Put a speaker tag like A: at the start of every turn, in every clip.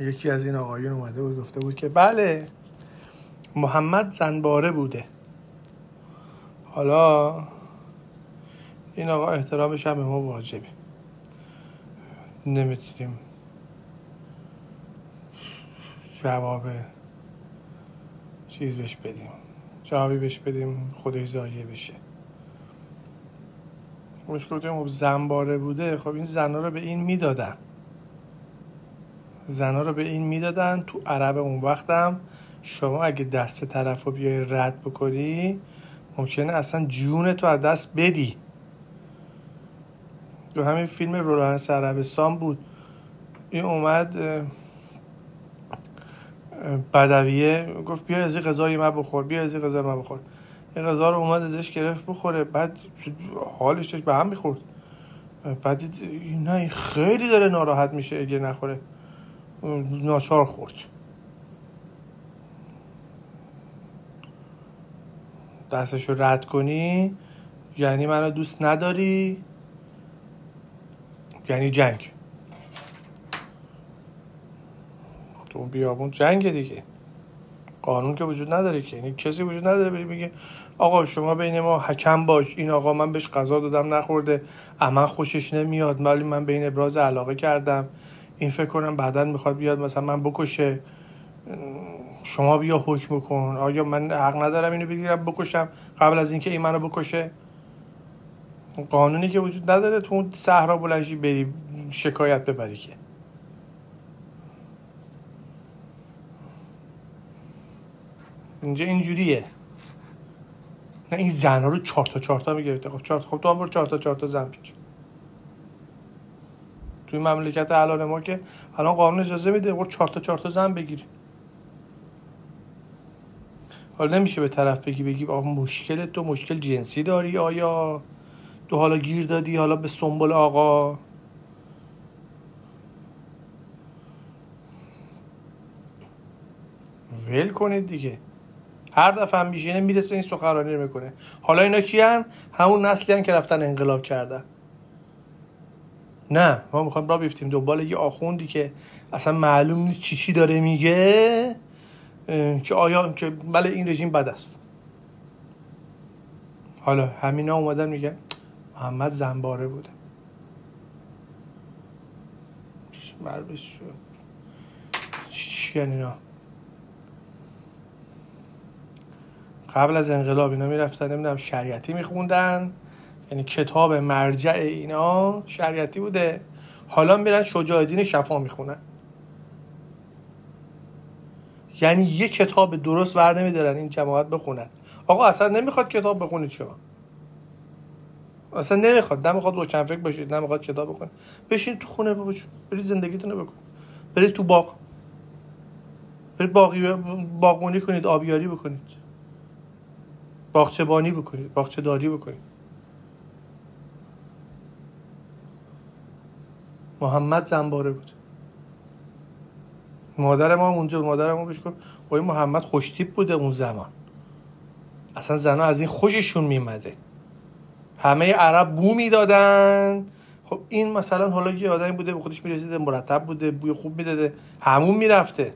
A: یکی از این آقایون اومده بود گفته بود که بله محمد زنباره بوده. حالا این آقا احترامش هم به ما واجبه. نمی‌تونیم جواب چیز بهش بدیم جوابی بهش بدیم خودش زایه بشه. مش گفتیم خب زنباره بوده خب این زنا رو به این می‌دادن. زنا رو به این می‌دادن. تو عرب اون وقتم شما اگه دست طرف رو بیای رد بکنی ممکنه اصلا جون تو از دست بدی. تو همین فیلم رولانس عربستان بود. این اومد بدویه گفت بیا از این غذای من بخور بیا از این غذای من بخور. این غذا رو اومد ازش گرفت بخوره. بعد حالش داشت به هم می‌خورد. بعد نه خیلی داره ناراحت میشه اگه نخوره. ناچار خورد. دستشو رد کنی یعنی منو دوست نداری یعنی جنگ. تو بیابون جنگ دیگه. قانون که وجود نداره که یعنی کسی وجود نداره بری میگه آقا شما بین ما حکم باش این آقا من بهش غذا دادم نخورده. اما خوشش نمیاد ولی من بین ابراز علاقه کردم. این فکر کنم بعدا می‌خواد بیاد مثلا من بکشه شما بیا حکم کن آیا من حق ندارم اینو بگیرم بکشم قبل از اینکه این منو بکشه؟ قانونی که وجود نداره تو اون صحرا بلنشی بری شکایت ببری که. اینجا اینجوریه. نه این زن ها رو چهار تا چهار تا می‌گرفته. خب چهار خب تو هم برو چهار تا چهار زن توی مملکت الان ما که الان قانون اجازه میده برو چهار تا چهار تا زن بگیری. حالا نمیشه به طرف بگی بگی آقا مشکل تو مشکل جنسی داری آیا؟ تو حالا گیر دادی حالا به سنبل آقا. ول کنید دیگه. هر دفعه هم میشینه می‌رسه این سخنرانی رو می‌کنه. حالا اینا کیان؟ همون نسلی که رفتن انقلاب کردن. نه ما می‌خوایم را بیفتیم دنبال یه آخوندی که اصلا معلوم نیست چی چی داره میگه که آیا که بله این رژیم بد است. حالا همینا اومدن میگن محمد زنباره بوده. مربش چی اینا؟ قبل از انقلاب اینا می‌رفتن نمی‌دونم شریعتی میخوندن. یعنی کتاب مرجع اینا شریعتی بوده. حالا میرن شجاع الدین شفا می‌خونن. یعنی یه کتاب درست ور نمیدارن این جماعت بخونن. آقا اصلا نمی‌خواد کتاب بخونید شما. اصلا نمی‌خواد. نمی‌خواد روشن فکر باشید نمی‌خواد کتاب بخونید. بشین تو خونه بابا برید زندگیتون رو بکن. برید تو باغ. برید باقی باغبونی کنید آبیاری بکنید. باغچه بانی بکنید باغچه داری بکنید. محمد زنباره بود. مادر ما اونجا مادر ما بهش گفت محمد خوشتیپ بوده اون زمان. اصلا زنها از این خوششون میمده همه عرب بو می‌دادن. خب این مثلا حالا یه آدمی بوده به خودش می‌رسیده مرتب بوده بوی خوب می‌داده همون می‌رفته.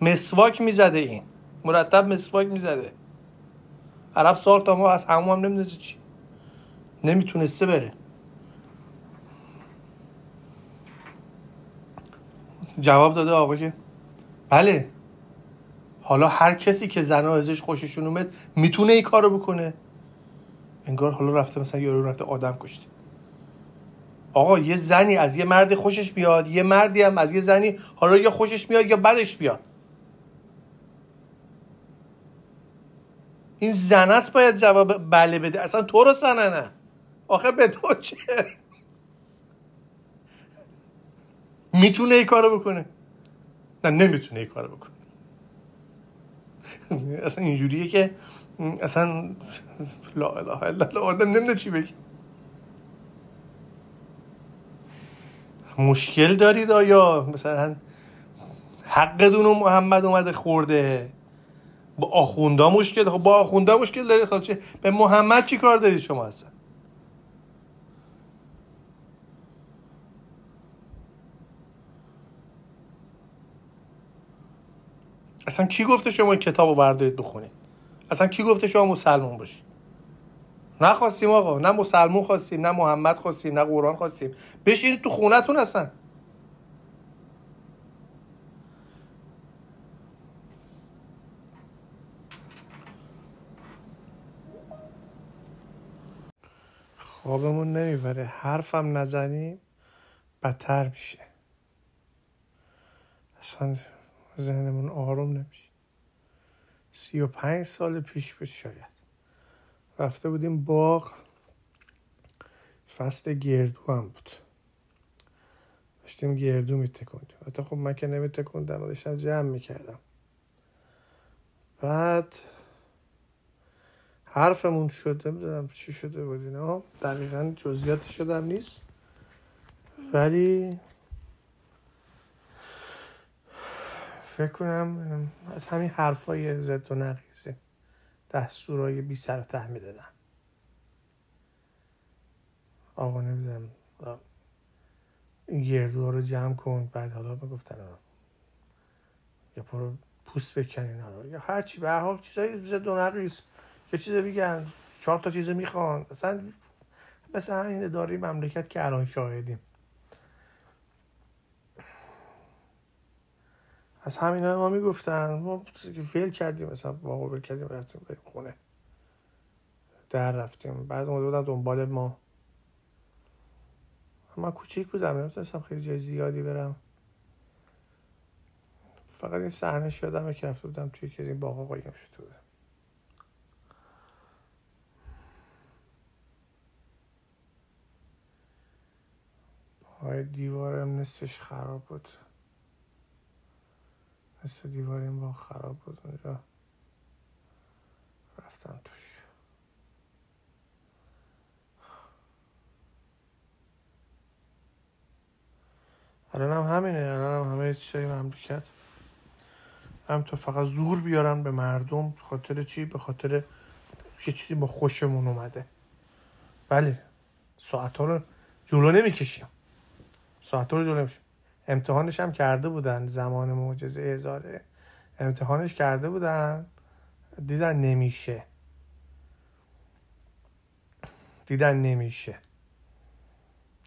A: مسواک می‌زده این. مرتب مسواک می‌زده. عرب سال تا ما از همون هم نمی‌دونسته چی. نمی‌تونسته بره. جواب داده آقا که. بله. حالا هر کسی که زنا ازش خوششون اومد می‌تونه این کارو بکنه. انگار حالا رفته مثلا یارو رفته آدم کشته. آقا یه زنی از یه مرد خوشش بیاد یه مردی هم از یه زنی حالا یا خوشش میاد یا بدش بیاد. این زن است باید جواب بله بده. اصلا تو رو نه. آخه به تو چه؟ می‌تونه ای کارو بکنه. نه نمی‌تونه ای کارو بکنه. اصلا اینجوریه که اصلا لا اله الا الله آدم نمیده چی بگی مشکل دارید آیا؟ مثلا حقتون رو محمد اومده خورده. با آخوندا مشکل خب با آخوندا مشکل دارید. خب چه؟ به محمد چی کار دارید شما اصلا؟ اصلا کی گفته شما این کتاب رو بردارید بخونید؟ اصلا کی گفته شما مسلمون باشید؟ نخواستیم آقا نه مسلمون خواستیم نه محمد خواستیم نه قرآن خواستیم. بشینید تو خونتون اصلا. خوابمون نمی‌بره. حرفم نزنیم بدتر میشه. اصلا ذهنمون آروم نمیشه. سی و پنج سال پیش بود شاید. رفته بودیم باغ. فصل گردو هم بود. داشتیم گردو میتکوندیم. حتی خب من که نمیتکوندم داشتم جمع می‌کردم. بعد حرفمون شده نمی‌دونم چی شده بود اینا. دقیقا جزئیات شدم نیست. ولی فکر کنم از همین حرفای زد و نقیزه دستورای بی سر ته می‌دادن. آقا نمی‌دونم این گردوها رو جمع کن بعد حالا می‌گفتن یا پرو پوست بکنین حالا یا هر چی به حال چیزای زد و نقیز یه چیز بگن چهار تا چیز می‌خوان. مثلا مثلا این اداره مملکت که الان شاهدیم. از همین ما می‌گفتن ما فیل کردیم مثلا واقع ول کردیم رفتیم به خونه. در رفتیم. بعد اومده بودن دنبال ما. من کوچیک بودم نمی‌تونستم خیلی جای زیادی برم. فقط این صحنه یادمه که رفته بودم توی که این باقا قایم شده بودم. پای دیوارم نصفش خراب بود. مثل دیوار این با خراب بود اونجا. رفتم توش. الان هم همینه الان هم همه چیزای مملکت. هم تو فقط زور بیارن به مردم خاطر چی؟ به خاطر یه چیزی با خوشمون اومده. بله ساعت ها رو جلو نمی‌کشیم. ساعت ها رو جلو نمی‌کشیم. امتحانش هم کرده بودن زمان معجزه هزاره امتحانش کرده بودن دیدن نمیشه. دیدن نمیشه.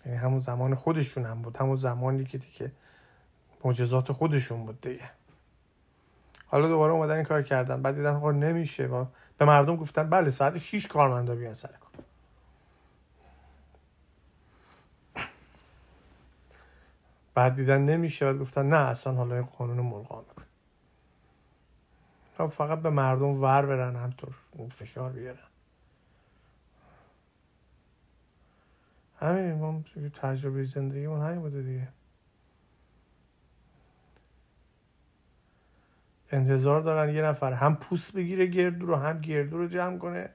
A: یعنی همون زمان خودشون هم بود. همون زمانی که دیگه معجزات خودشون بود دیگه. حالا دوباره اومدن این کار کردن. بعد دیدن آقا نمیشه. به مردم گفتن بله ساعت 6 کارمندا بیان سر کار. بعد دیدن نمیشه و گفتن نه اصلا حالا این قانون ملغا میکن فقط به مردم ور برن همطور فشار بیارن. همین ما تجربه زندگیمون همین بوده دیگه. انتظار دارن یه نفر هم پوست بگیره گردو رو هم گردو رو جمع کنه.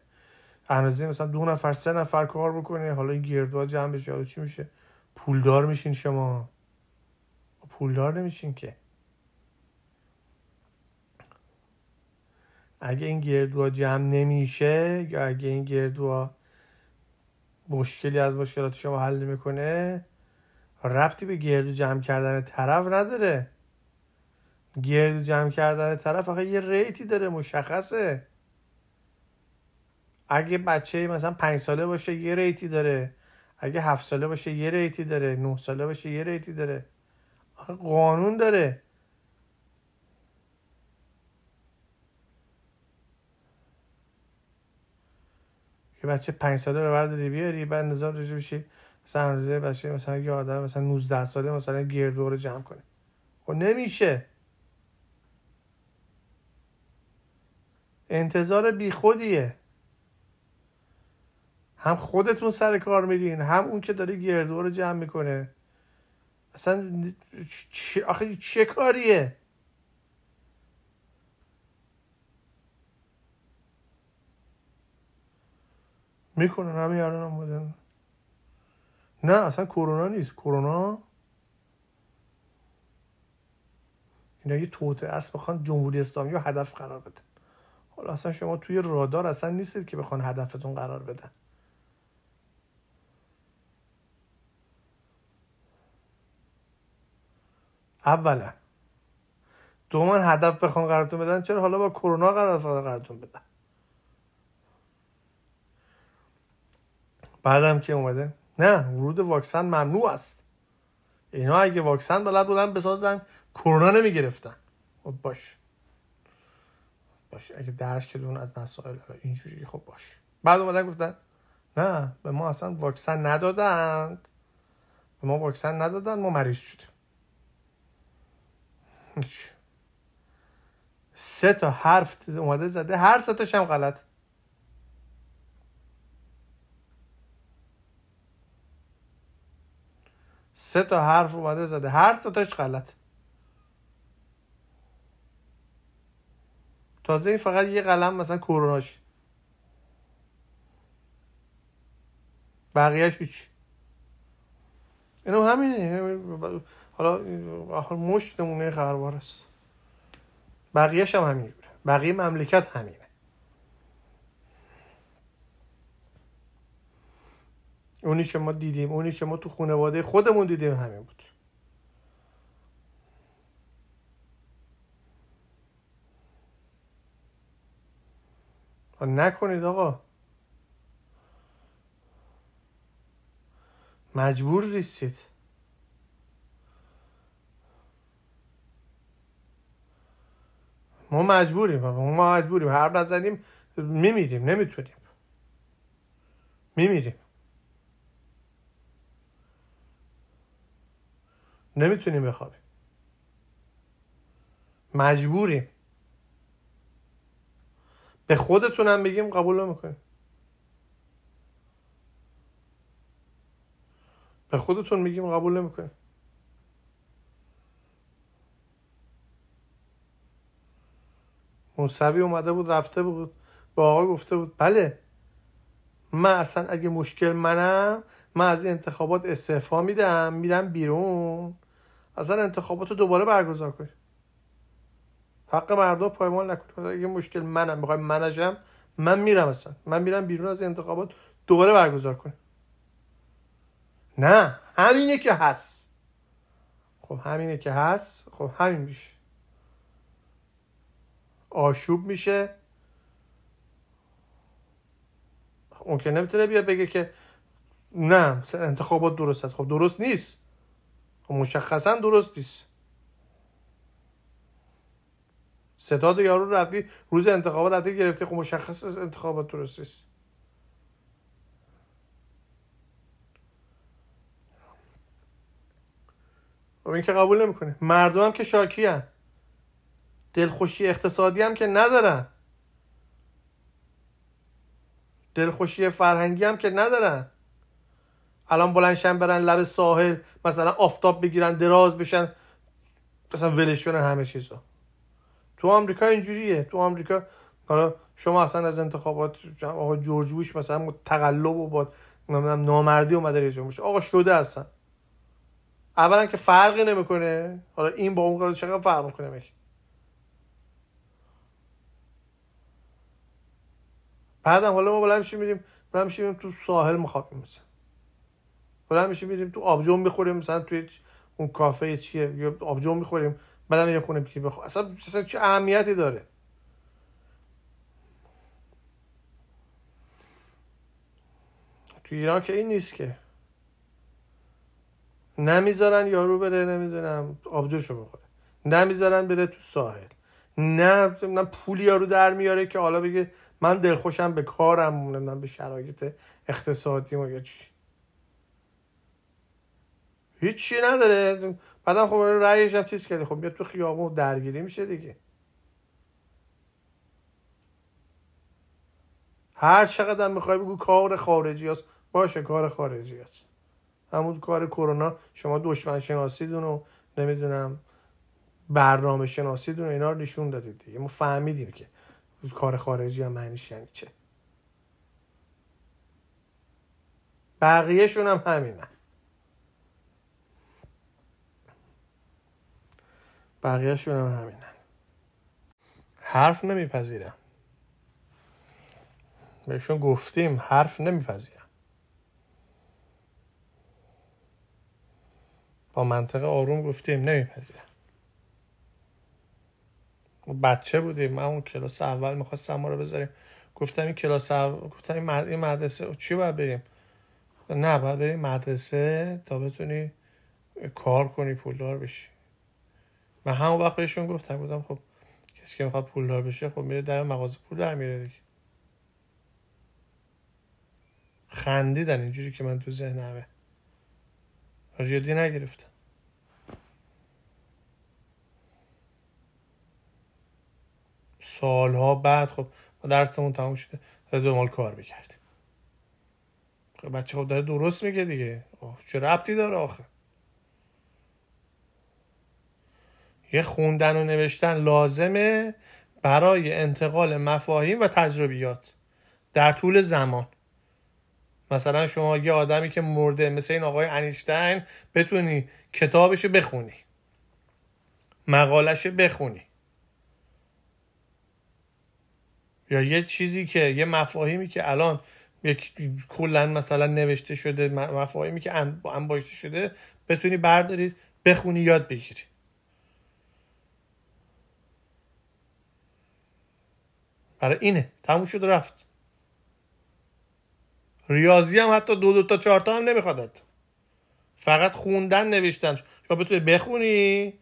A: اندازه مثلا دو نفر سه نفر کار بکنه حالا این گردوها جمع بشه چی میشه؟ پولدار میشین شما. پولدار نمیشین که. اگه این گردوها جمع نمیشه یا اگه این گردوها مشکلی از مشکلات شما حل می‌کنه ربطی به گردو جمع کردن طرف نداره. گردو جمع کردن طرف آخه یه ریتی داره مشخصه. اگه بچه مثلا پنج ساله باشه یه ریتی داره. اگه هفت ساله باشه یه ریتی داره. نه ساله باشه یه ریتی داره. قانون داره. یه بچه پنج ساله رو برداری بیاری بعد نظام داشته بشی مثلا اندازه بچه مثلا یه آدم مثلا 19 ساله مثلا گردو رو جمع کنه. خب نمیشه. انتظار بیخودیه. هم خودتون سر کار میرین هم اون که داره گردو رو جمع می‌کنه. اصلا چه آخه چه کاریه؟ می‌کنن همین الان هم نه اصلا کرونا نیست. کرونا؟ اینا یه توته است بخوان جمهوری اسلامی رو هدف قرار بدن. حالا اصلا شما توی رادار اصلا نیستید که بخوان هدفتون قرار بدن. اولا من هدف بخوان قرارتون بدن چرا حالا با کرونا قرار قرارتون بدن؟ بعدم که اومده نه ورود واکسن ممنوع است. اینا اگه واکسن بلد بودن بسازن کرونا نمی‌گرفتن. خب باش. باش اگه درک دون از مسائل اینجوری خب باش. بعد اومدن گفتن نه به ما اصلا واکسن ندادند. به ما واکسن ندادن ما مریض شدیم. سه تا حرف اومده زده. هر سه تاش هم غلط. سه تا حرف اومده زده. هر سه تاش غلط. تازه این فقط یه قلم مثلا کروناش بقیهش هیچ. اینو همینه. حالا مشت نمونه خروار است. بقیهش هم همینجوره. بقیه مملکت همینه. اونی که ما دیدیم اونی که ما تو خانواده خودمون دیدیم همین بود. نکنید آقا. مجبور نیستید. ما مجبوریم ما مجبوریم. هر نزنیم میمیریم نمی‌تونیم. میمیریم. نمی‌تونیم بخوابیم. مجبوریم. به خودتونم بگیم قبول نمی‌کنیم. به خودتون میگیم قبول نمی‌کنیم. موسوی اومده بود رفته بود. با آقا گفته بود بله. من اصلا اگه مشکل منم من از انتخابات استعفا میدم میرم بیرون. اصلا انتخابات رو دوباره برگزار کنیم حق مردم پایمال نکنه اگه مشکل منم می‌خوای منجم من میرم اصلا. من میرم بیرون از انتخابات دوباره برگزار کنیم نه همینه که هست. خب همینه که هست خب همین میشه. آشوب میشه. اون که نمی‌تونه بیا بگه که نه انتخابات درست است. خب درست نیست. خب مشخصا درست نیست. ستاد یارو رفتی روز انتخابات رفتی گرفتی خب مشخص انتخابات درست نیست. خب این که قبول نمی‌کنه. مردم هم که شاکی هن. دلخوشی اقتصادی هم که ندارن. دلخوشی فرهنگی هم که ندارن. الان بلنشن برن لب ساحل مثلا آفتاب بگیرن دراز بشن مثلا ولش همه چیزا. تو آمریکا اینجوریه. تو آمریکا حالا شما اصلا از انتخابات آقا جورج بوش مثلا تقلب و با نامردی اومده رئیس جمهور آقا شده هستن اولا که فرقی نمی‌کنه. حالا این با اون چقدر فرق می‌کنه؟ بعدم حالا ما بلند میشیم میریم بلند میشیم تو ساحل مخابیم مثلا. بلند میشیم میریم تو آبجو می‌خوریم مثلا توی اون کافه چیه یا آبجو می‌خوریم بعدم یه خونه بگیر بخور اصلا, اصلا چه اهمیتی داره؟ تو ایران که این نیست که. نمی‌ذارن یارو بره نمی‌دونم آبجوشو بخوره. نمی‌ذارن بره تو ساحل. نه نه پولی یارو در میاره که حالا بگه من دلخوشم به کارم نمی‌دونم به شرایط اقتصادی یا چی. هیچی نداره. بعدم خب رأیش هم چیز کردی خب بیا تو خیابون درگیری میشه دیگه. هر چقدر می‌خوای بگو کار خارجی هست باشه کار خارجی هست. همون کار کرونا شما دشمن شناسی و نمی‌دونم برنامه شناسی دون اینا رو نشون دادید دیگه. ما فهمیدیم که کار خارجی هم معنیش یعنی چه. بقیهشون هم همینه. بقیهشون هم همینن حرف نمیپذیرم. بهشون گفتیم حرف نمیپذیرم. با منطق آروم گفتیم نمیپذیرم. بچه بودیم من اون کلاس اول می‌خواستم ما رو بذاریم. گفتم این کلاس اول گفتم این مدرسه چی باید بریم؟ نه باید بریم مدرسه تا بتونی کار کنی پولدار بشی. من همون وقت بهشون گفتم گفتم خب کسی که می‌خواد پولدار بشه خب میره در مغازه پول در میره دیگه. خندیدن اینجوری که من تو ذهنمه. جدی نگرفتم. سالها بعد خب درسمون تموم شده دو مال کار بکردیم خب بچه خب داره درست میگه دیگه. چه ربطی داره آخه؟ یه خوندن و نوشتن لازمه برای انتقال مفاهیم و تجربیات در طول زمان. مثلا شما یه آدمی که مرده مثل این آقای انیشتین بتونی کتابشو بخونی مقالش بخونی. یا یه چیزی که یه مفاهیمی که الان یک کلا مثلا نوشته شده مفاهیمی که انباشته شده بتونی بردارید بخونی یاد بگیری. برای اینه. تموم شد رفت. ریاضی هم حتی دو دو تا چهار تا هم نمیخوادت. فقط خوندن نوشتن شما بتونی بخونی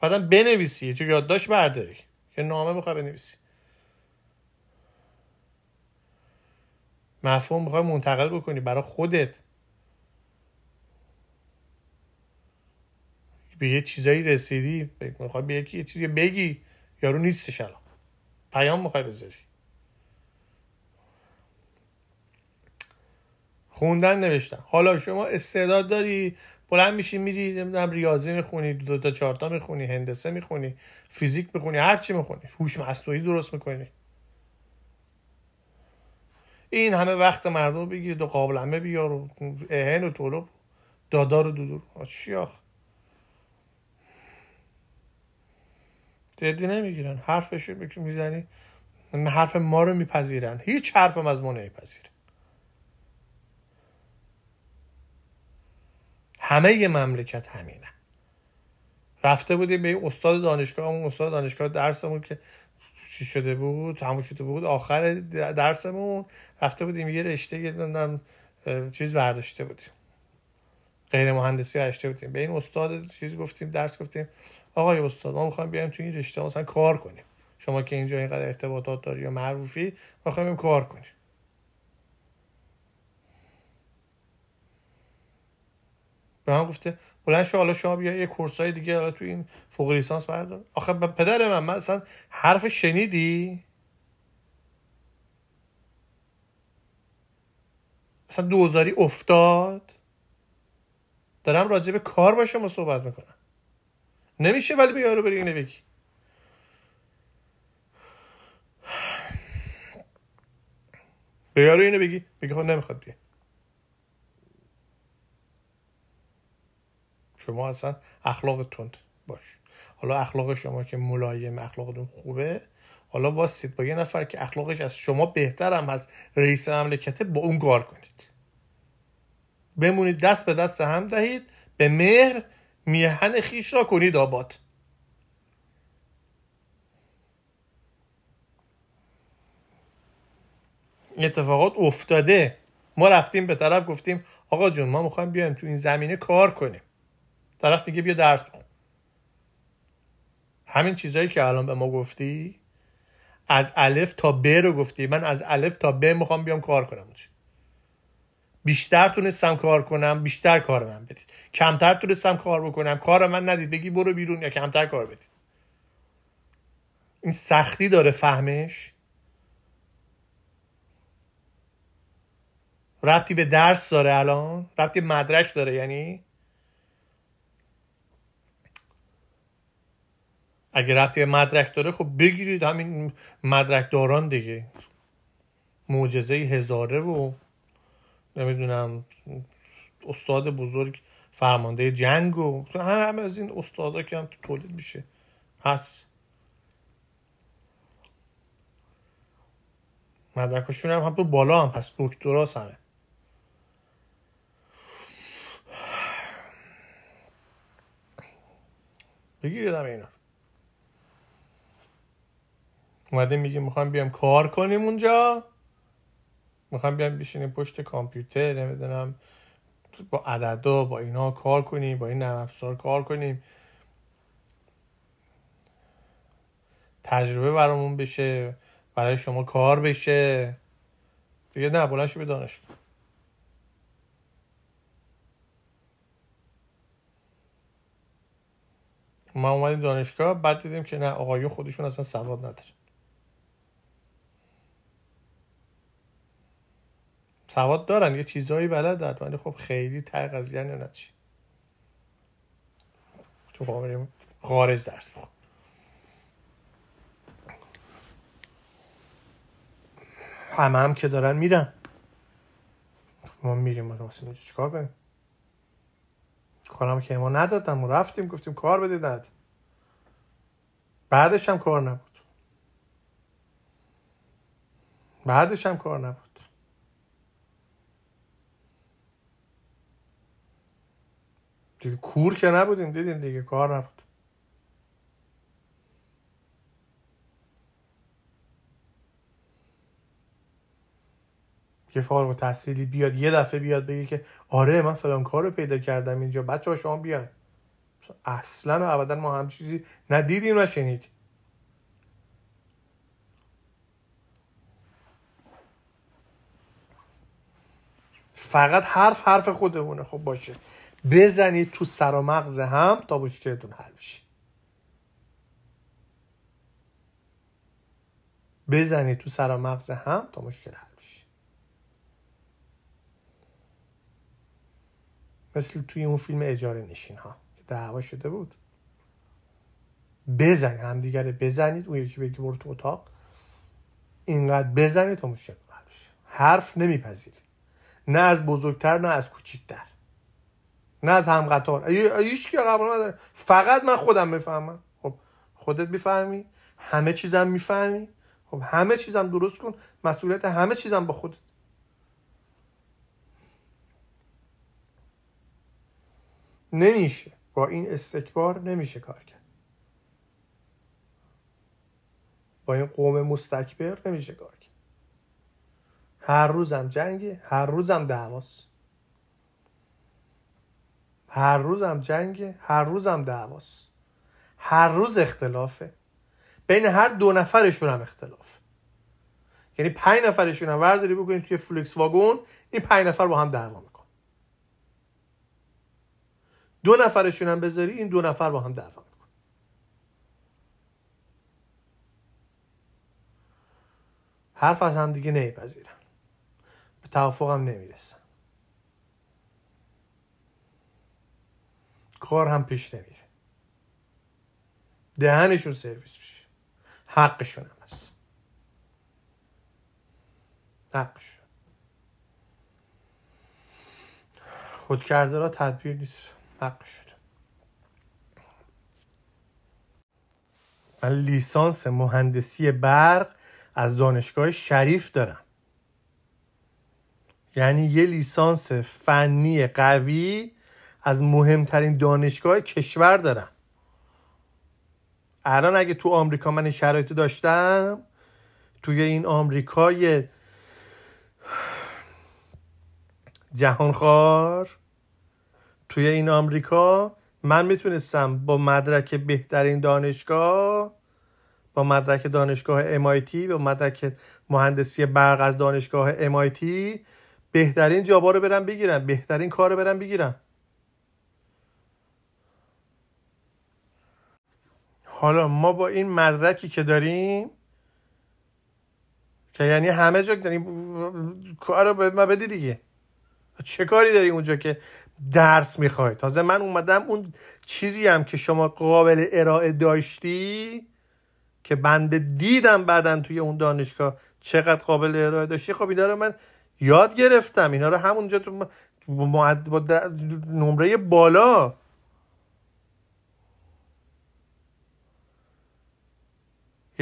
A: بعدا بنویسی. چه یادداشت برداری. که نامه می‌خوای بنویسی. مفهوم می‌خوای منتقل بکنی برای خودت. به یه چیزایی رسیدی می‌خوای به یکی یه چیزی بگی یارو نیستش الان. پیام می‌خوای بذاری. خوندن نوشتن. حالا شما استعداد داری؟ بلند میشی میری نمی‌دونم ریاضی می‌خونی دو تا چهار تا می‌خونی هندسه می‌خونی فیزیک می‌خونی هر چی می‌خونی. هوش مصنوعی درست می‌کنی. این همه وقت مردم بگیر دو قابلمه بیار و اهن و طلب دادار و دودور. چی آخ؟ جدی نمی‌گیرن. حرفش می‌زنی. حرف ما رو میپذیرن. هیچ حرفم از ما نمیپذیره. همه مملکت همینه. رفته بودیم به استاد دانشگاه اون استاد دانشگاه درسمون که چی شده بود تموم شده بود آخر درسمون رفته بودیم یه رشته یه چیز برداشته بودیم. غیر مهندسی رشته بودیم. به این استاد چیز گفتیم درس گفتیم. آقای استاد ما می‌خوایم بیایم تو این رشته مثلا کار کنیم. شما که اینجا اینقدر ارتباطات داری یا معروفی ما می‌خوایم کار کنیم. به من گفته بلند شو حالا شما بیا یه کورسای دیگه حالا تو این فوق لیسانس بردار. آخه پدر من من اصلا حرف شنیدی؟ اصلا دوزاری افتاد؟ دارم راجع به کار باشه ما صحبت می‌کنم. نمیشه ولی به یارو بری اینه بگی. به یارو اینو بگی. بگی خب نمی‌خواد بیا. شما اصلا اخلاق تند باش. حالا اخلاق شما که ملایم اخلاقتون خوبه حالا واسید با یه نفر که اخلاقش از شما بهتر هم هست رئیس مملکته با اون کار کنید. بمونید دست به دست هم دهید به مهر میهن خیش را کنید آباد. اتفاقات افتاده. ما رفتیم به طرف گفتیم آقا جون ما می‌خوایم بیایم تو این زمینه کار کنیم. طرف میگه بیا درس بخون. همین چیزهایی که الان به ما گفتی از الف تا ب رو گفتی. من از الف تا ب می‌خوام بیام کار کنم. بیشتر تونستم کار کنم بیشتر کار من بدید. کمتر تونستم کار بکنم. کار من ندید. بگی برو بیرون یا کمتر کار بدید. این سختی داره فهمش. رفتی به درس داره الان. رفتی مدرک داره. یعنی اگه رفتی به مدرک داره خب بگیرید همین مدرک داران دیگه. معجزه هزاره و نمی‌دونم استاد بزرگ فرمانده جنگ و همه از این استادا که هم تو تولید میشه. هست مدرکشون هم هم تو بالا هم هست دکتراس همه بگیرید همه اینا. اومده میگه می‌خوام بیام کار کنیم اونجا. می‌خوام بیام بشینیم پشت کامپیوتر نمی‌دونم با عددا با اینا کار کنیم با این نرم افزار کار کنیم. تجربه برامون بشه برای شما کار بشه. دیگه نه بلنش به دانشگاه ما اومدیم دانشگاه بعد دیدیم که نه آقایون خودشون اصلا سواد نداره. سواد دارن یه چیزهایی بلدن ولی خب خیلی ته قضیه نه چی. تو خارج درس بخون. همه هم که دارن میرن. ما میریم ما راست چیکار کنیم؟ کارم که ما ندادن ما رفتیم گفتیم کار بده ند بعدش هم کار نبود. بعدش هم کار نبود. دیگه کور که نبودیم دیدیم دیگه کار نبود. یه فارغ تحصیلی بیاد یه دفعه بیاد بگه که آره من فلان کار رو پیدا کردم اینجا بچه ها شما بیان اصلا و ابدا ما هم چیزی ندیدیم و شنیدیم. فقط حرف حرف خودمونه خب باشه. بزنید تو سر و مغز هم تا مشکلتون حل بشه. بزنید تو سر و مغز هم تا مشکل حل بشه. مثل توی اون فیلم اجاره نشین ها که دعوا شده بود. بزنید همدیگه بزنید اون یکی بگی برو تو اتاق. اینقدر بزنید تا مشکل حل بشه. حرف نمیپذیرید نه از بزرگتر نه از کوچیکتر. نه از هم قطار. هیچ که قبول نداره. فقط من خودم می‌فهمم. خب خودت می‌فهمی همه چیزم می‌فهمی. خب همه چیزم درست کن. مسئولیت همه چیزم با خودت. نمیشه. با این استکبار نمیشه کار کرد. با این قوم مستکبر نمیشه کار کرد. هر روزم جنگه هر روزم دعواست. هر روزم جنگه هر روزم دعواست. هر روز اختلافه. بین هر دو نفرشون هم اختلاف یعنی پنج نفرشون هم ورداری بکنید توی فلکس واگون این پنج نفر با هم دعوا میکن دو نفرشون هم بذاری این دو نفر با هم دعوا میکن حرف از هم دیگه نیپذیرن به توافق هم نمی‌رسن. کار هم پیش نمیره. دهنشون سرویس میشه. حقشون هم هست. حقشون. خود کرده را تدبیر نیست. حقشون. من لیسانس مهندسی برق از دانشگاه شریف دارم. یعنی یه لیسانس فنی قوی از مهمترین دانشگاه کشور دارم. الان اگه تو آمریکا من شرایط داشتم توی این آمریکای جهانخوار توی این آمریکا من می‌تونستم با مدرک بهترین دانشگاه با مدرک دانشگاه MIT با مدرک مهندسی برق از دانشگاه MIT بهترین جابا رو برم بگیرم بهترین کار رو برم بگیرم. حالا ما با این مدرکی که داریم که یعنی همه جا داریم کار رو ما بدی دیگه. چه کاری داری اونجا که درس می‌خوای؟ تازه من اومدم اون چیزی هم که شما قابل ارائه داشتی که بنده دیدم بعدا توی اون دانشگاه چقدر قابل ارائه داشتی. خب اینا رو من یاد گرفتم. اینا رو همونجا تو با نمره بالا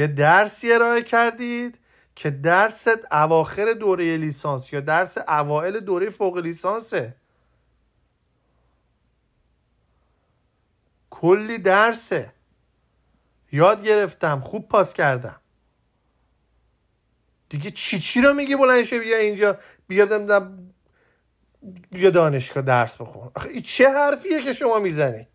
A: یه درسی ارائه کردید که درست اواخر دوره لیسانس یا درس اوائل دوره فوق لیسانسه. کلی درسه. یاد گرفتم خوب پاس کردم. دیگه چی چی رو میگی بلند شه بیا اینجا بیا بیا دانشگاه درس بخون. آخه چه حرفیه که شما می‌زنی؟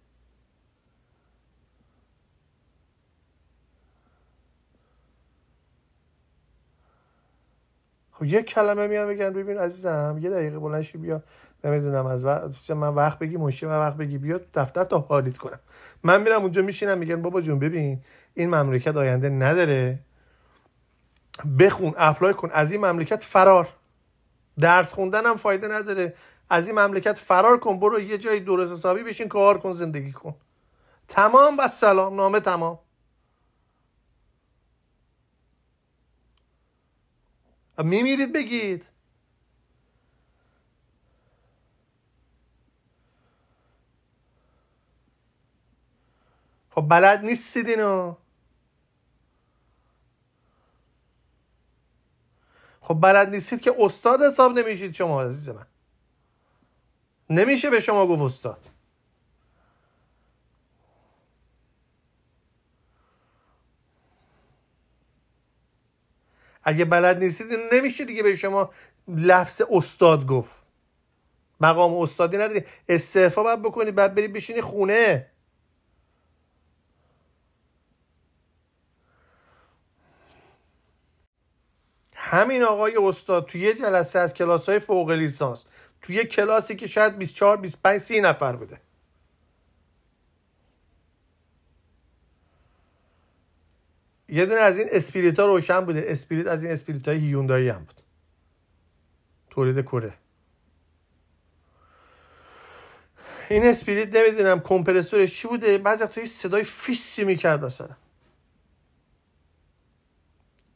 A: خب یه کلمه میان بگن ببین عزیزم یه دقیقه بلند بیا. نمی‌دونم از وقت من وقت بگی مشی من وقت بگی. بیا دفتر تا حالیت کنم. من میرم اونجا میشینم میگن بابا جون ببین این مملکت آینده نداره. بخون اپلای کن. از این مملکت فرار. درس خوندن فایده نداره. از این مملکت فرار کن. برو یه جای درست حسابی بشین کار کن زندگی کن. تمام و سلام. نامه تمام. میمیرید بگید. خب بلد نیستید اینو. خب بلد نیستید که استاد حساب نمیشید شما عزیز من. نمیشه به شما گفت استاد. اگه بلد نیستید نمیشه دیگه به شما لفظ استاد گفت. مقام استادی نداری. استعفا باید بکنی بعد بری بشینی خونه. همین آقای استاد توی یه جلسه از کلاس های فوق لیسانس توی کلاسی که شاید 24 25 30 نفر بوده. یه دونه از این اسپلیت ها روشن بوده. اسپلیت از این اسپلیت های هیوندایی هم بود. تولید کره. این اسپلیت نمی‌دونم کمپرسورش چی بوده. بعضی وقتا صدای فیسی می‌کرد مثلا.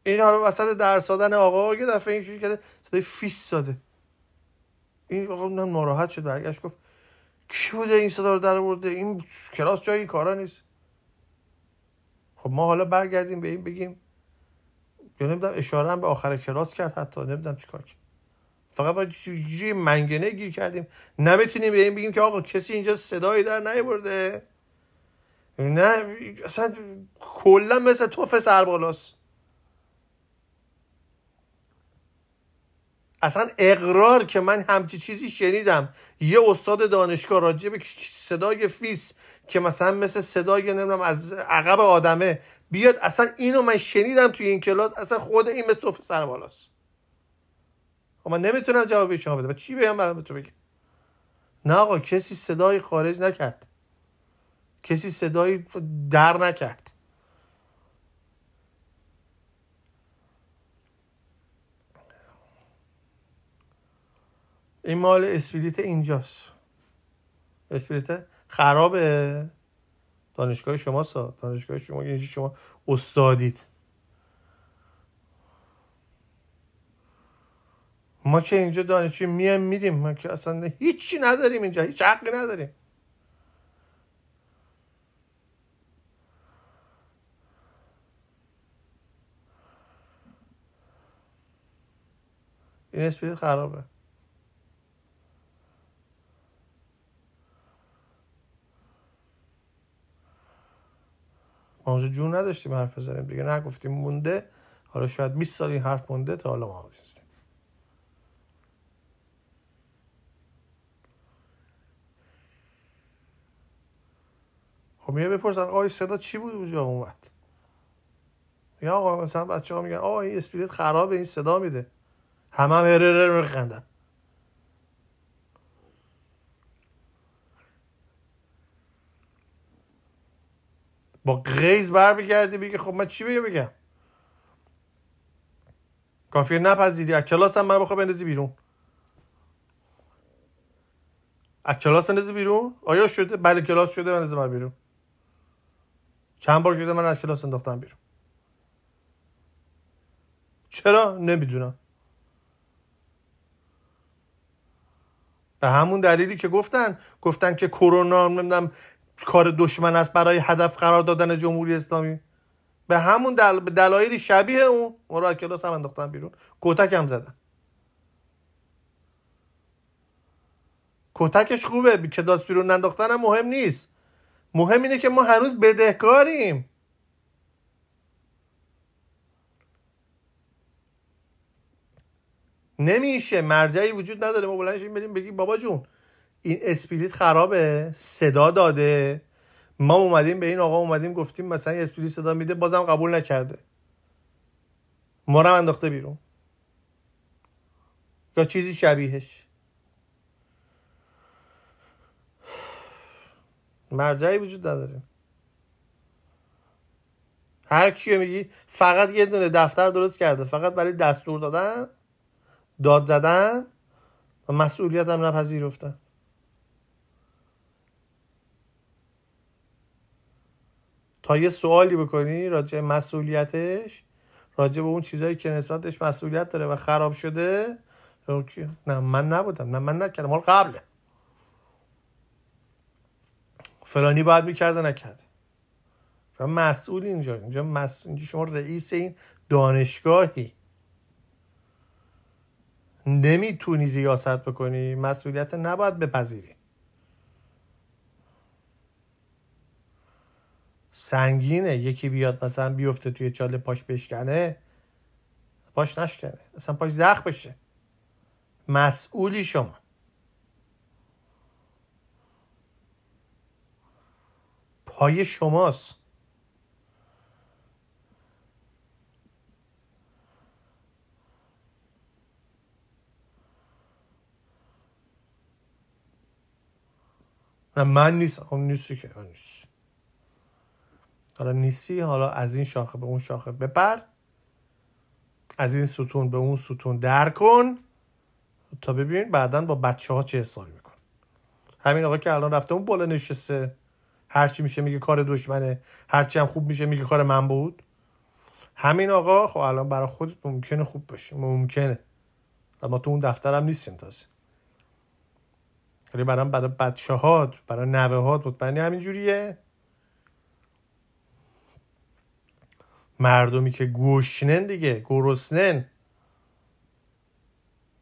A: این حالا وسط درس دادن آقا یه دفعه این کرده صدای فیس داده این آقا ناراحت شد برگشت گفت کی بوده این صدا رو در آورده این کلاس جایی کارا نیست. خب ما حالا برگردیم به این بگیم یا نمی‌دونم اشاره هم به آخر کلاس کرد حتی نمی‌دونم چیکار کرد. فقط باید جوری منگنه گیر کردیم. نمی‌تونیم به این بگیم که آقا کسی اینجا صدایی در نیورده. نه اصلا کلا مثل توف سربالاست. اصلا اقرار که من همچی چیزی شنیدم. یه استاد دانشگاه راجع به صدای فیس که مثلا مثل صدای نمی‌دونم از عقب آدمه بیاد اصلا اینو من شنیدم توی این کلاس اصلا خود این مثل سر بالاست. خب من نمی‌تونم جواب شما بدم. چی بگم برام تو بگم نه آقا کسی صدای خارج نکرد. کسی صدای در نکرد. این مال اسپریت اینجاست. اسپریت خرابه. دانشگاه شما سا. دانشگاه شما یعنی شما استادید. ما که اینجا دانشجو میایم میدیم. ما که اصلا هیچی نداریم اینجا. هیچ حقی نداریم. این اسپریت خرابه. ما جون نداشتیم حرف بزنیم دیگه. نگفتیم مونده. حالا شاید 20 سال این حرف مونده تا حالا ما هستیم خب میگه بپرسن آقای صدا چی بود اونجا؟ اومد. یا آقا مثلا بچه ها میگن آقا این اسپریت خرابه این صدا میده. همه هم هرر میخندن. با غیز بر بگردی بگی خب من چی بگم؟ بگم کافی نپذیری. از کلاس هم من بخواه بندازی بیرون. از کلاس بندازی بیرون؟ آیا شده؟ بله کلاس شده بندازی من بیرون. چند بار شده من از کلاس انداختم بیرون. چرا؟ نمی‌دونم. به همون دلیلی که گفتن. گفتن که کرونا نمی‌دونم کار دشمن است برای هدف قرار دادن جمهوری اسلامی. به همون دل... دلایلی شبیه اون. اون رو از کلاس هم انداختن بیرون. کتک هم زدن. کتکش خوبه. کلاس بیرون انداختن هم مهم نیست. مهم اینه که ما هنوز بدهکاریم. نمیشه. مرجعی وجود نداره. ما بلند بریم بگیم بابا جون این اسپلیت خرابه. صدا داده. ما اومدیم به این آقا اومدیم گفتیم مثلا اسپلیت صدا میده بازم قبول نکرده. ما رو انداخته بیرون. یا چیزی شبیهش. مرجعی وجود نداره. هر کیو میگی فقط یه دونه دفتر درست کرده. فقط برای دستور دادن داد زدن و مسئولیت هم نپذیرفتن. تا یه سوالی بکنی راجع مسئولیتش راجع به اون چیزایی که نسبتش مسئولیت داره و خراب شده نه من نبودم. نه من نکردم. حال قبله. فلانی باید می‌کرده نکرده شما مسئول اینجا. اینجا, مسئول اینجا شما رئیس این دانشگاهی. نمی‌تونی ریاست بکنی. مسئولیت نباید بپذیری. سنگینه. یکی بیاد مثلا بیفته توی چاله پاش بشکنه پاش نشکنه. اصلا پاش زخ بشه. مسئولی شما. پای شماست. من نیستم. اون نیستی که. نیست. حالا نیستی حالا از این شاخه به اون شاخه بپر. از این ستون به اون ستون در کن. تا ببین بعدا با بچه ها چه حسابی میکن همین آقا که الان رفته اون بالا نشسته. هرچی میشه میگه کار دشمنه. هرچی هم خوب میشه میگه کار من بود. همین آقا خب الان برای خودت ممکنه خوب باشه. ممکنه. اما تو اون دفترم نیستیم تازه. ولی برای برای بچه هات برای نوه هات مطمئنی همین مردمی که گوشنن دیگه گرسنن.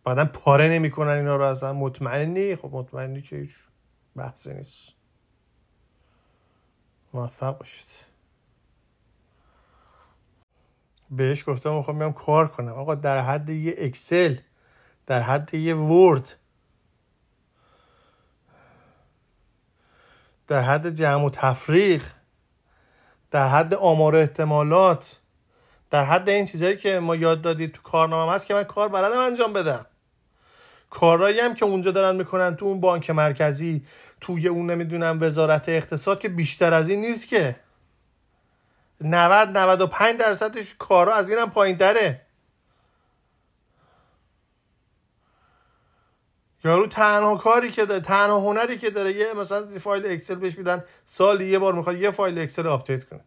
A: بعدا پاره نمی‌کنن اینا رو اصلا. مطمئنی؟ خب مطمئنی که هیچ بحثی نیست. موفق باشید. بهش گفتم می‌خوام میام کار کنم. آقا در حد یه اکسل در حد یه ورد. در حد جمع و تفریق. در حد آمار احتمالات در حد این چیزهایی که ما یاد دادید تو کارنامه هست که من کار بلدم انجام بدم. کارهایی هم که اونجا دارن می‌کنن تو اون بانک مرکزی توی اون نمی‌دونم وزارت اقتصاد که بیشتر از این نیست که. 90 95 درصدش کارا از اینم پایین تره یارو تنها کاری که داره تنها هنری که داره یه مثلا فایل اکسل بهش میدن سالی یه بار می‌خواد یه فایل اکسل update کنه.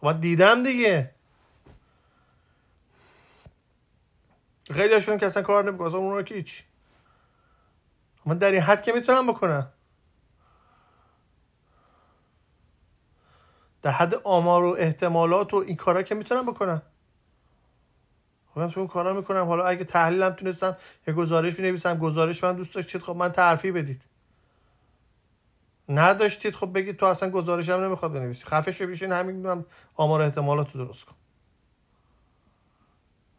A: خب دیدم دیگه. خیلی که اصلا کار نمی‌کنه اصلا اون که هیچ. من در این حد که می‌تونم بکنم. در حد آمار و احتمالات و این کارا که می‌تونم بکنم. من اون کارا می‌کنم. حالا اگه تحلیلم تونستم یه گزارش بنویسم. گزارش من دوست داشتید خب من تعرفی بدید. نداشتید خب بگید تو اصلا گزارش هم نمی‌خواد بنویسی. خفه شو بیشین همین آمار احتمالات درست کن.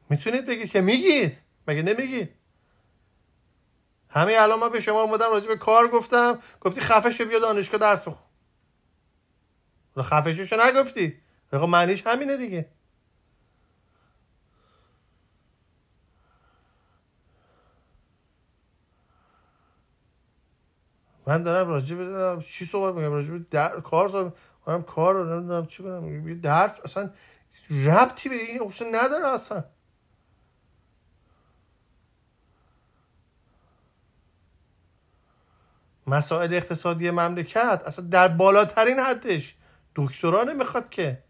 A: می‌تونید بگید که میگید. مگه نمیگید؟ همین الان من به شما اومدم راجع به کار گفتم. گفتی خفه شو بیا دانشگاه درس بخون. خفه شو نگفتی. خب معنیش همینه دیگه. من دارم راجع به چی صحبت میگم راجع به در... کار صحبت میگم کار رو نمی‌دونم چی کنم. درس اصلا ربطی به این اصلا نداره اصلا. مسائل اقتصادی مملکت اصلا در بالاترین حدش. دکترا نمی‌خواد که.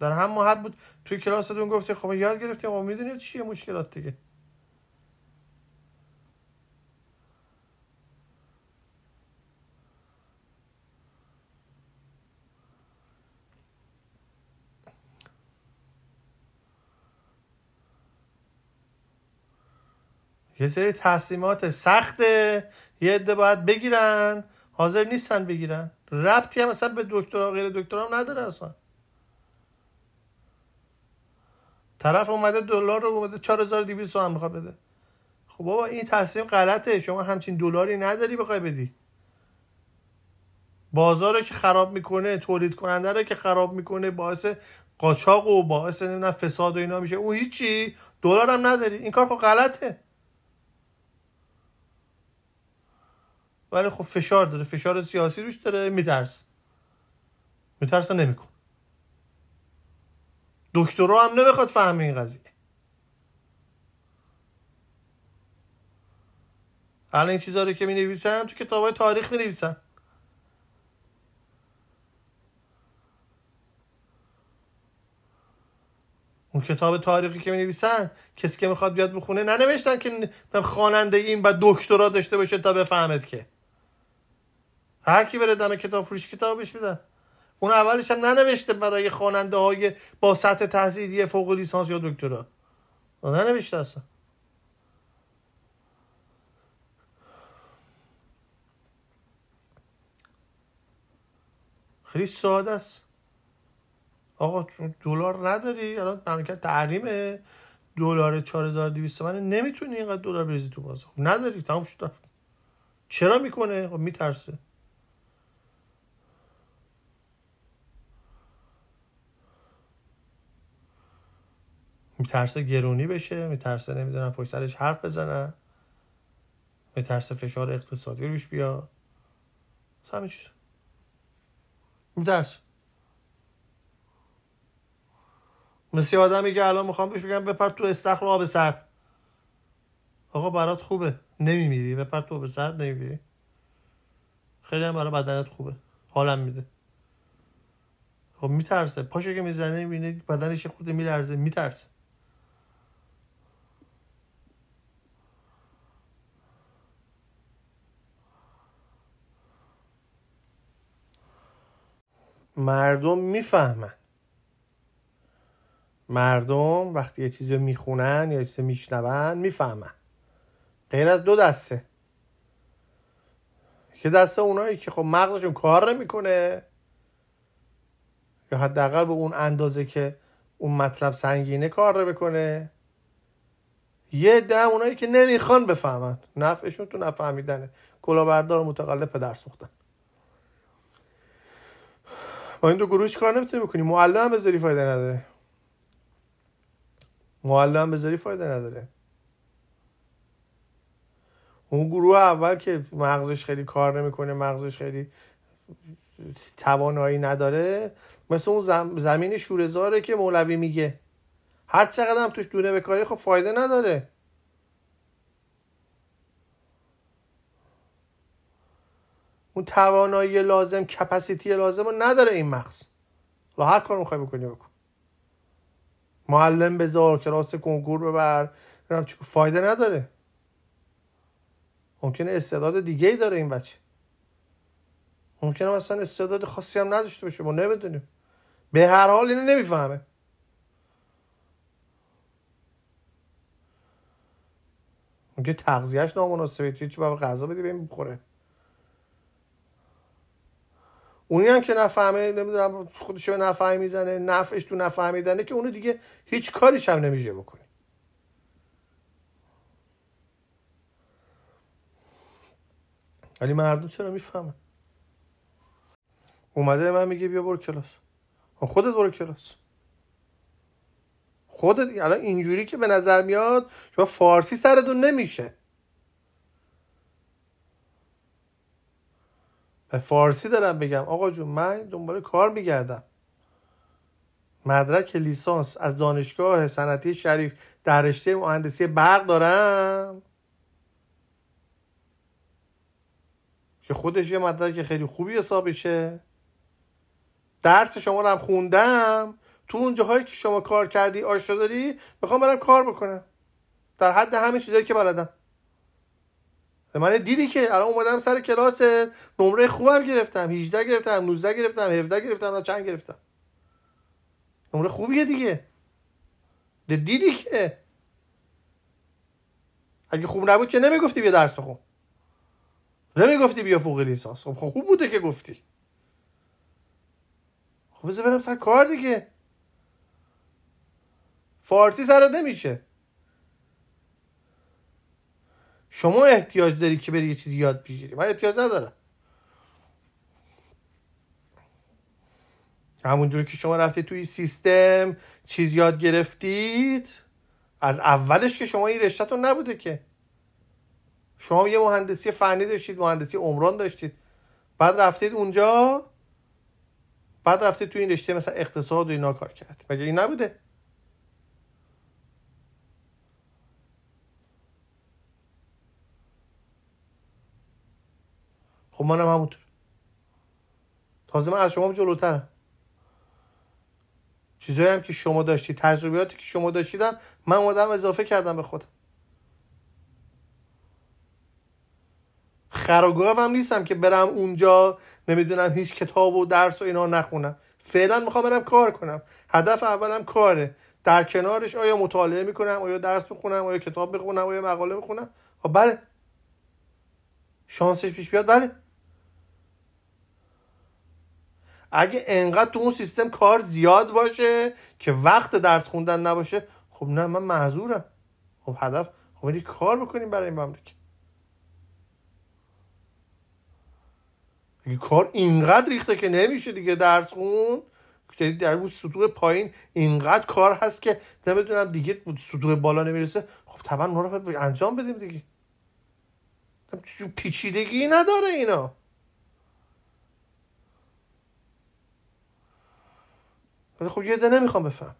A: در هم حد بود توی کلاستون گفتی خب یاد گرفتیم ما می‌دونید چیه مشکلات دیگه؟ یه سری تصمیمات سخته. یه عده باید بگیرن. حاضر نیستن بگیرن. ربطی هم اصلا به دکترا غیر دکترا هم نداره اصلا. طرف اومده دلار رو اومده 4200 هم می‌خواد بده. خب بابا این تصمیم غلطه. شما همچین دلاری نداری بخوای بدی. بازار رو که خراب می‌کنه تولید کننده رو که خراب می‌کنه باعث قاچاق و باعث نمی‌دونم فساد و اینا میشه. اون هیچی. دلار هم نداری. این کار خب غلطه. ولی خب فشار داره. فشار سیاسی روش داره. میترس. میترس نمیکن دکترا هم نمی‌خواد فهمه این قضیه. الان این چیزها رو که می نویسن تو کتاب های تاریخ می نویسن اون کتاب تاریخی که می نویسن کسی که می‌خواد بیاد بخونه ننوشتن که خواننده این و دکترا داشته باشه تا بفهمد که. هر کی بره دم کتاب فروش کتابش میدن اون اولش هم ننوشته برای خواننده های با سطح تحصیلی فوق لیسانس یا دکترا. ننوشته اصلا. خیلی ساده است. آقا دلار نداری؟ الان مملکت تحریمه دلار 4200 تومن نمی‌تونی اینقدر دلار بریزی تو بازار. نداری. تموم شد. چرا می‌کنه؟ خب میترسه. میترسه گرونی بشه میترسه نمی‌دونم پشت سرش حرف بزنن میترسه فشار اقتصادی روش بیاد همین چیز میترسه. مثل آدمی که الان می‌خوام بهش بگم بپر تو استخر آب سرد. آقا برات خوبه. نمیمیری. بپر تو آب سرد نمیمیری. خیلی هم برای بدنت خوبه. حالم میده. خب میترسه. پاشو که می‌زنه می‌بینه بدنش خود میلرزه. میترسه. مردم می‌فهمن. مردم وقتی یه چیزی می‌خونن یا یه چیزی میشنون می‌فهمن. غیر از دو دسته. که دسته اونایی که خب مغزشون کار نمی‌کنه. یا حداقل به اون اندازه که اون مطلب سنگینه کار بکنه یه ده اونایی که نمی‌خوان بفهمن. نفعشون تو نفهمیدنه. کلاهبردار و متقلب پدر سوختن. با این دو گروه کار نمی‌تونی بکنی. معلم بذاری فایده نداره. معلم بذاری فایده نداره. اون گروه اول که مغزش خیلی کار نمی‌کنه مغزش خیلی توانایی نداره مثل اون زمین شورزاره که مولوی میگه. هر چقدر هم توش دونه بکاری خب فایده نداره. اون توانایی لازم کپاسیتی لازم رو نداره این مغز. حالا هر کار می‌خوای بکنی بکن. معلم بذار کلاس کنکور ببر. فایده نداره. ممکنه استعداد دیگه ای داره این بچه. ممکنه مثلا استعداد خاصی هم نداشته باشه ما نمی‌دونیم. به هر حال اینو نمی‌فهمه. ممکنه تغذیهش نامناسبه توی چه غذا بدی بهم بخوره. اونی هم که نفهمه نمی‌دونم خودش به نفهمی می‌زنه نفعش تو نفهمیدنه که اونو دیگه هیچ کاریش هم نمیشه بکنی ولی مردم چرا می‌فهمن اومده من میگه بیا برو کلاس. خودت برو کلاس. خودت الان اینجوری که به نظر میاد شما فارسی سرتون نمیشه. فارسی دارم بگم. آقا جون من دنبال کار میگردم. مدرک لیسانس از دانشگاه صنعتی شریف در رشته مهندسی برق دارم. که خودش یه مدرک خیلی خوبی حساب بشه درس شما رو هم خوندم. تو اون جاهایی که شما کار کردی آشنا داری می‌خوام برم کار بکنم. در حد همین چیزایی که بلدم. من دیدی که الان اومدم سر کلاس نمره خوبم گرفتم 18 گرفتم 19 گرفتم 17 گرفتم چند گرفتم؟ نمره خوبیه دیگه. دیدی که؟ اگه خوب نبود که نمی‌گفتی بیا درس بخون. نمی‌گفتی بیا فوق لیسانس. خب خوب بوده که گفتی. خب بذار برم سر کار دیگه. فارسی سرت نمیشه. شما احتیاج داری که بری یه چیزی یاد بگیری. من احتیاج ندارم. همونجور که شما رفتید توی سیستم چیز یاد گرفتید از اولش که شما این رشتهتون نبوده که. شما یه مهندسی فنی داشتید مهندسی عمران داشتید. بعد رفتید اونجا بعد رفتید توی این رشته مثلا اقتصاد و اینا کار کرد. مگه این نبوده؟ خب منم همونطور. تازه من از شما جلوترم. چیزایی هم که شما داشتید تجربیاتی که شما داشتیدم من اومدم اضافه کردم به خودم. خراگاه هم نیستم که برم اونجا نمی‌دونم هیچ کتاب و درس و اینا نخونم. فعلا می‌خوام برم کار کنم. هدف اولم کاره. در کنارش آیا مطالعه می‌کنم آیا درس می‌خونم آیا کتاب می‌خونم آیا مقاله می‌خونم؟ خب بله. شانسش پیش بیاد بله. اگه انقدر تو اون سیستم کار زیاد باشه که وقت درس خوندن نباشه خب نه من معذورم. خب هدف خب کار بکنیم برای این مملکت. اگه کار اینقدر ریخته که نمیشه دیگه درس خون در اون سطوح پایین اینقدر کار هست که نمی‌دونم دیگه سطوح بالا نمی‌رسه خب طبعا ما رو انجام بدیم دیگه. پیچیدگی نداره اینا. خب یه ده نمی‌خوام بفهم.